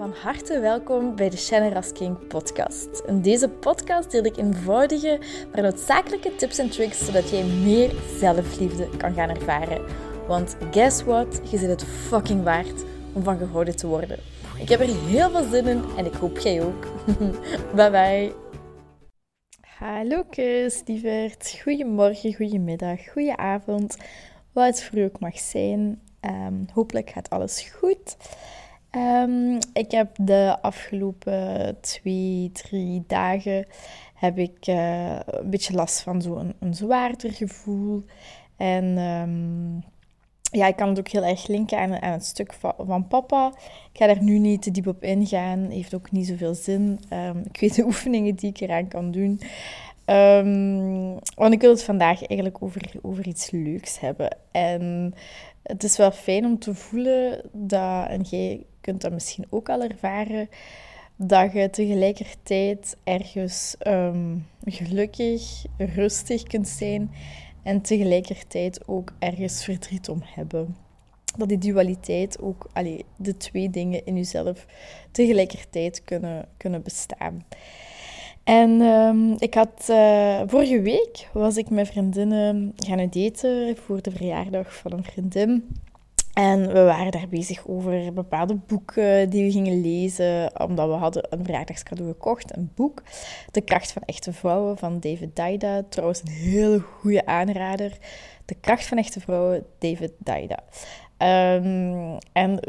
Van harte welkom bij de Shannon King podcast. In deze podcast deel ik eenvoudige, maar noodzakelijke tips en tricks zodat jij meer zelfliefde kan gaan ervaren. Want guess what? Je zit het fucking waard om van gehouden te worden. Ik heb er heel veel zin in en ik hoop jij ook. bye bye. Hallo lieverd. Goedemorgen, goedemiddag, goedenavond. Wat het voor u ook mag zijn. Um, hopelijk gaat alles goed. Um, ik heb de afgelopen twee, drie dagen heb ik uh, een beetje last van zo'n een zwaarder gevoel. En um, ja, ik kan het ook heel erg linken aan, aan het stuk van, papa. Ik ga daar nu niet te diep op ingaan. Heeft ook niet zoveel zin. Um, ik weet de oefeningen die ik eraan kan doen. Want ik wil het vandaag eigenlijk over, over iets leuks hebben. En het is wel fijn om te voelen dat, en jij kunt dat misschien ook al ervaren, dat je tegelijkertijd ergens um, gelukkig, rustig kunt zijn en tegelijkertijd ook ergens verdriet om hebben. Dat die dualiteit ook, allee, de twee dingen in jezelf tegelijkertijd kunnen, kunnen bestaan. En um, ik had uh, vorige week was ik met vriendinnen gaan daten voor de verjaardag van een vriendin. En we waren daar bezig over bepaalde boeken die we gingen lezen, omdat we hadden een verjaardagscadeau gekocht, een boek. De kracht van echte vrouwen van David Daida. Trouwens een hele goede aanrader. De kracht van echte vrouwen, David Daida. Um, en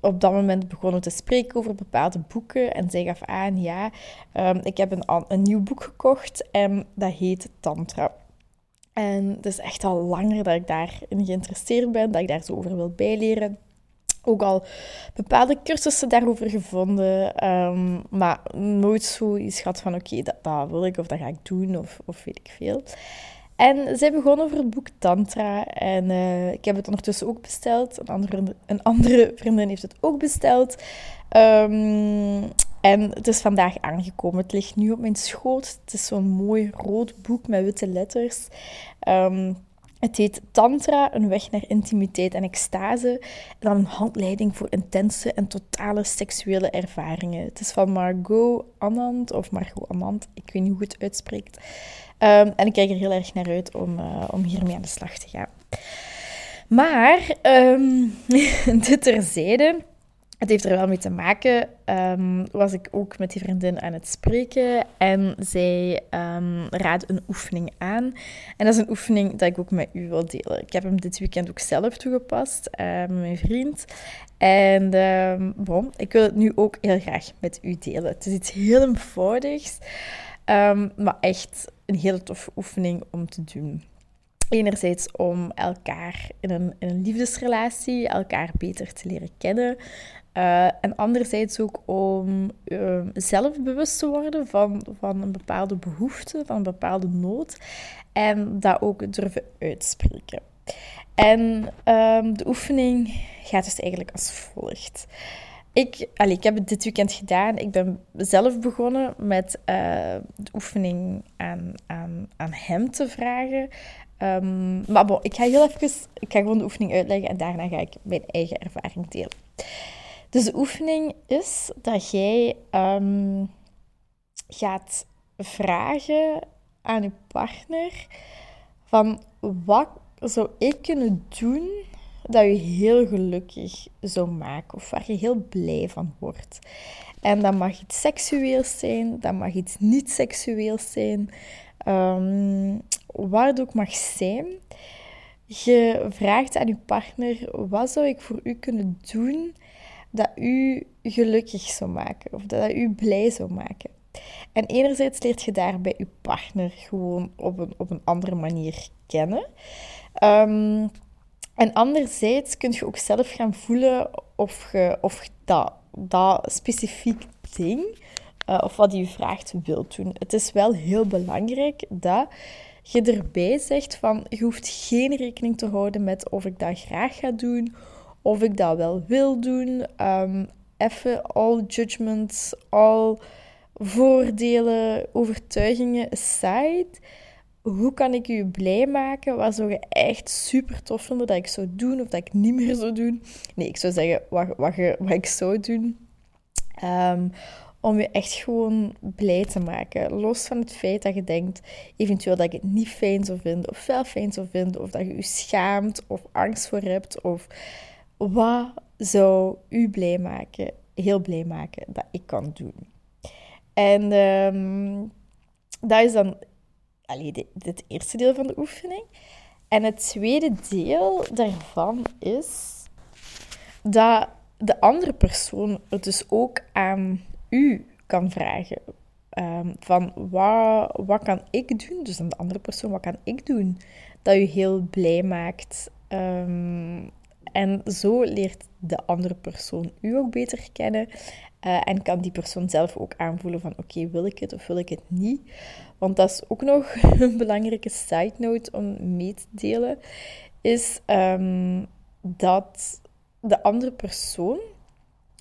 op dat moment begonnen we te spreken over bepaalde boeken. En zij gaf aan, ja, um, ik heb een, een nieuw boek gekocht en dat heet Tantra. En het is echt al langer dat ik daarin geïnteresseerd ben, dat ik daar zo over wil bijleren. Ook al bepaalde cursussen daarover gevonden, um, maar nooit zo iets gehad van oké, dat, wil ik of dat ga ik doen of, of weet ik veel. En zij begon over het boek Tantra en uh, ik heb het ondertussen ook besteld. Een andere, een andere vriendin heeft het ook besteld. Um, en het is vandaag aangekomen. Het ligt nu op mijn schoot. Het is zo'n mooi rood boek met witte letters. Um, het heet Tantra, een weg naar intimiteit en extase. En dan een handleiding voor intense en totale seksuele ervaringen. Het is van Margot Anand, of Margot Anand, ik weet niet hoe het uitspreekt. Um, en ik kijk er heel erg naar uit om, uh, om hiermee aan de slag te gaan. Maar, um, dit terzijde, het heeft er wel mee te maken, um, was ik ook met die vriendin aan het spreken en zij um, een oefening aan. En dat is een oefening dat ik ook met u wil delen. Ik heb hem dit weekend ook zelf toegepast uh, met mijn vriend. En bon, ik wil het nu ook heel graag met u delen. Het is iets heel eenvoudigs, maar echt een hele toffe oefening om te doen. Enerzijds om elkaar in een, in een liefdesrelatie, elkaar beter te leren kennen. Uh, en anderzijds ook om uh, zelfbewust te worden van, van een bepaalde behoefte, van een bepaalde nood. En dat ook durven uitspreken. En um, de oefening gaat dus eigenlijk als volgt. Ik, allez, ik heb het dit weekend gedaan. Ik ben zelf begonnen met uh, de oefening aan, aan, aan hem te vragen. Um, maar ik ga heel even ik ga gewoon de oefening uitleggen en daarna ga ik mijn eigen ervaring delen. Dus de oefening is dat jij um, gaat vragen aan je partner van wat zou ik kunnen doen dat je heel gelukkig zou maken of waar je heel blij van wordt. En dat mag iets seksueels zijn, dat mag iets niet seksueels zijn, um, wat het ook mag zijn. Je vraagt aan je partner, wat zou ik voor u kunnen doen dat u gelukkig zou maken of dat, u blij zou maken. En enerzijds leert je daarbij je partner gewoon op een, op een andere manier kennen. Um, en anderzijds kun je ook zelf gaan voelen of je of dat, dat specifiek ding, uh, of wat je vraagt, wilt doen. Het is wel heel belangrijk dat je erbij zegt van, je hoeft geen rekening te houden met of ik dat graag ga doen, of ik dat wel wil doen. Um, even all judgments, all voordelen, overtuigingen aside. Hoe kan ik u blij maken? Wat zou je echt super tof vinden dat ik zou doen of dat ik niet meer zou doen? Nee, ik zou zeggen wat, wat, wat ik zou doen. Ehm, om je echt gewoon blij te maken. Los van het feit dat je denkt, eventueel dat je het niet fijn zou vinden, of wel fijn zou vinden, of dat je je schaamt, of angst voor hebt, of wat zou u blij maken, heel blij maken, dat ik kan doen. En um, dat is dan allee, het eerste deel van de oefening. En het tweede deel daarvan is dat de andere persoon het dus ook aan u kan vragen. Um, van wat, kan ik doen? Dus aan de andere persoon, wat kan ik doen dat u heel blij maakt? Um, en zo leert de andere persoon u ook beter kennen. Uh, en kan die persoon zelf ook aanvoelen van oké, wil ik het of wil ik het niet? Want dat is ook nog een belangrijke side note om mee te delen. Is um, dat de andere persoon,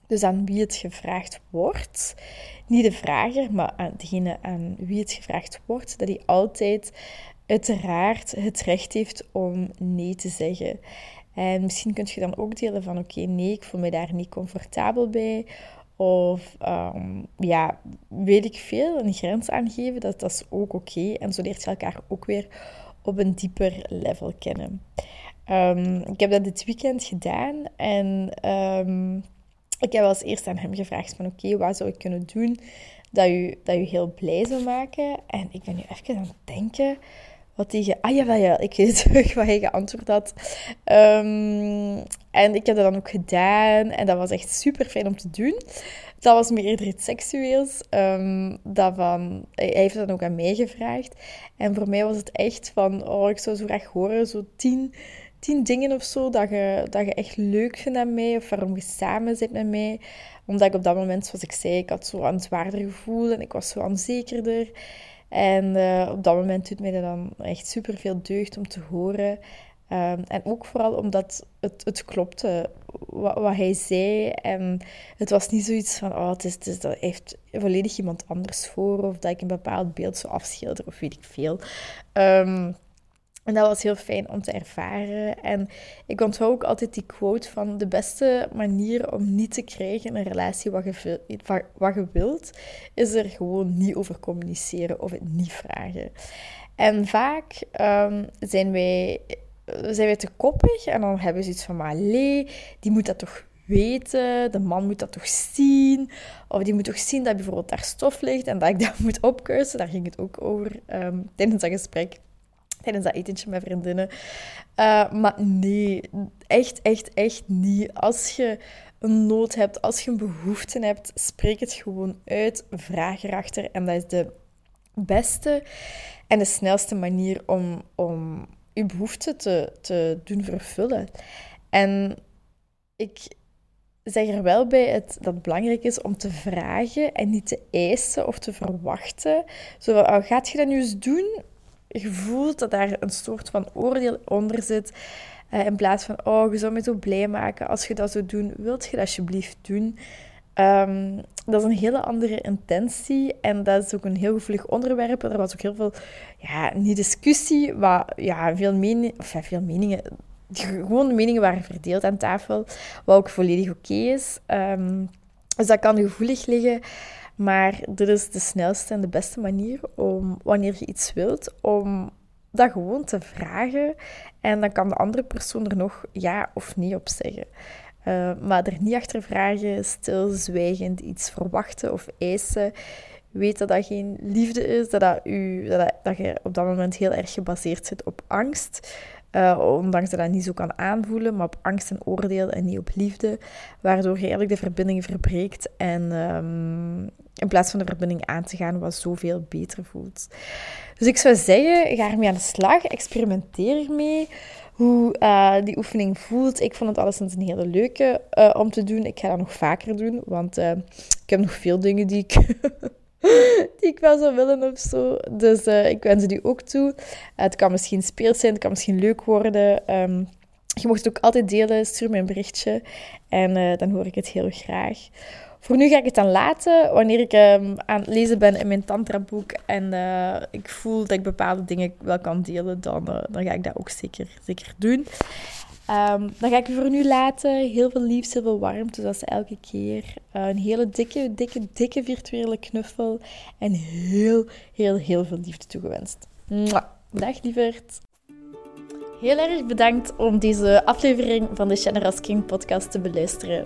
dus aan wie het gevraagd wordt, niet de vrager, maar aan degene aan wie het gevraagd wordt, dat hij altijd uiteraard het recht heeft om nee te zeggen. En misschien kun je dan ook delen van oké, nee, ik voel me daar niet comfortabel bij. Of um, ja, weet ik veel, een grens aangeven, dat, dat is ook oké. En zo leert je elkaar ook weer op een dieper level kennen. Um, ik heb dat dit weekend gedaan en um, ik heb als eerste aan hem gevraagd van oké, wat zou ik kunnen doen dat u, dat u heel blij zou maken? En ik ben nu even aan het denken wat tegen... Ah ja, ja, ik weet terug wat hij geantwoord had. Um, en ik heb dat dan ook gedaan en dat was echt super fijn om te doen. Dat was meer eerder iets seksueels. Um, dat van, hij heeft dat ook aan mij gevraagd. En voor mij was het echt van, oh, ik zou zo graag horen, zo tien tien dingen of zo dat je, dat je echt leuk vindt aan mij of waarom je samen zit met mij. Omdat ik op dat moment, zoals ik zei, ik had zo een zwaarder gevoel en ik was zo onzekerder. En uh, op dat moment doet mij dat dan echt super veel deugd om te horen. Um, en ook vooral omdat het, het klopte wat, wat, hij zei. En het was niet zoiets van, oh, het is, dat heeft volledig iemand anders voor. Of dat ik een bepaald beeld zo afschilder of weet ik veel. Um, en dat was heel fijn om te ervaren. En ik onthoud ook altijd die quote van de beste manier om niet te krijgen in een relatie wat je, wat je wilt, is er gewoon niet over communiceren of het niet vragen. En vaak um, zijn, wij, zijn wij te koppig en dan hebben we zoiets van, maar lee, die moet dat toch weten, de man moet dat toch zien, of die moet toch zien dat bijvoorbeeld daar stof ligt en dat ik dat moet opkursen. Daar ging het ook over um, tijdens dat gesprek tijdens dat etentje met vriendinnen. Uh, maar nee, echt, echt, echt niet. Als je een nood hebt, als je een behoefte hebt, spreek het gewoon uit, vraag erachter. En dat is de beste en de snelste manier om, om je behoefte te, te doen vervullen. En ik zeg er wel bij het, dat het belangrijk is om te vragen en niet te eisen of te verwachten. Zo oh, gaat je dat nu eens doen? Je voelt dat daar een soort van oordeel onder zit. Uh, in plaats van, oh, je zou me zo blij maken als je dat zou doen. Wilt je dat alsjeblieft doen? Um, dat is een hele andere intentie en dat is ook een heel gevoelig onderwerp. Er was ook heel veel, ja, niet discussie, maar ja, veel, meningen, of ja, veel meningen. Gewoon de meningen waren verdeeld aan tafel, wat ook volledig oké is. Um, dus dat kan gevoelig liggen. Maar dit is de snelste en de beste manier om, wanneer je iets wilt, om dat gewoon te vragen. En dan kan de andere persoon er nog ja of nee op zeggen. Uh, maar er niet achter vragen, stilzwijgend iets verwachten of eisen. Weet dat dat geen liefde is, dat, dat, u, dat, dat je op dat moment heel erg gebaseerd zit op angst. Uh, ondanks dat dat niet zo kan aanvoelen, maar op angst en oordeel en niet op liefde. Waardoor je eigenlijk de verbinding verbreekt en um, in plaats van de verbinding aan te gaan, wat zoveel beter voelt. Dus ik zou zeggen, ga ermee aan de slag, experimenteer ermee. Hoe uh, die oefening voelt. Ik vond het alleszins een hele leuke uh, om te doen. Ik ga dat nog vaker doen, want ik heb nog veel dingen die ik die ik wel zou willen of zo. Dus uh, ik wens die ook toe. het kan misschien speels zijn, het kan misschien leuk worden. Um, je mocht het ook altijd delen, stuur me een berichtje en uh, dan hoor ik het heel graag. Voor nu ga ik het dan laten. Wanneer ik um, aan het lezen ben in mijn tantra-boek en uh, ik voel dat ik bepaalde dingen wel kan delen, dan, dan ga ik dat ook zeker, zeker doen. Ehm, dan ga ik voor nu laten. Heel veel liefs, heel veel warmte, zoals elke keer. Eh, een hele dikke, dikke, dikke virtuele knuffel. En heel, heel, heel veel liefde toegewenst. Dag lieverd. Heel erg bedankt om deze aflevering van de Generous King podcast te beluisteren.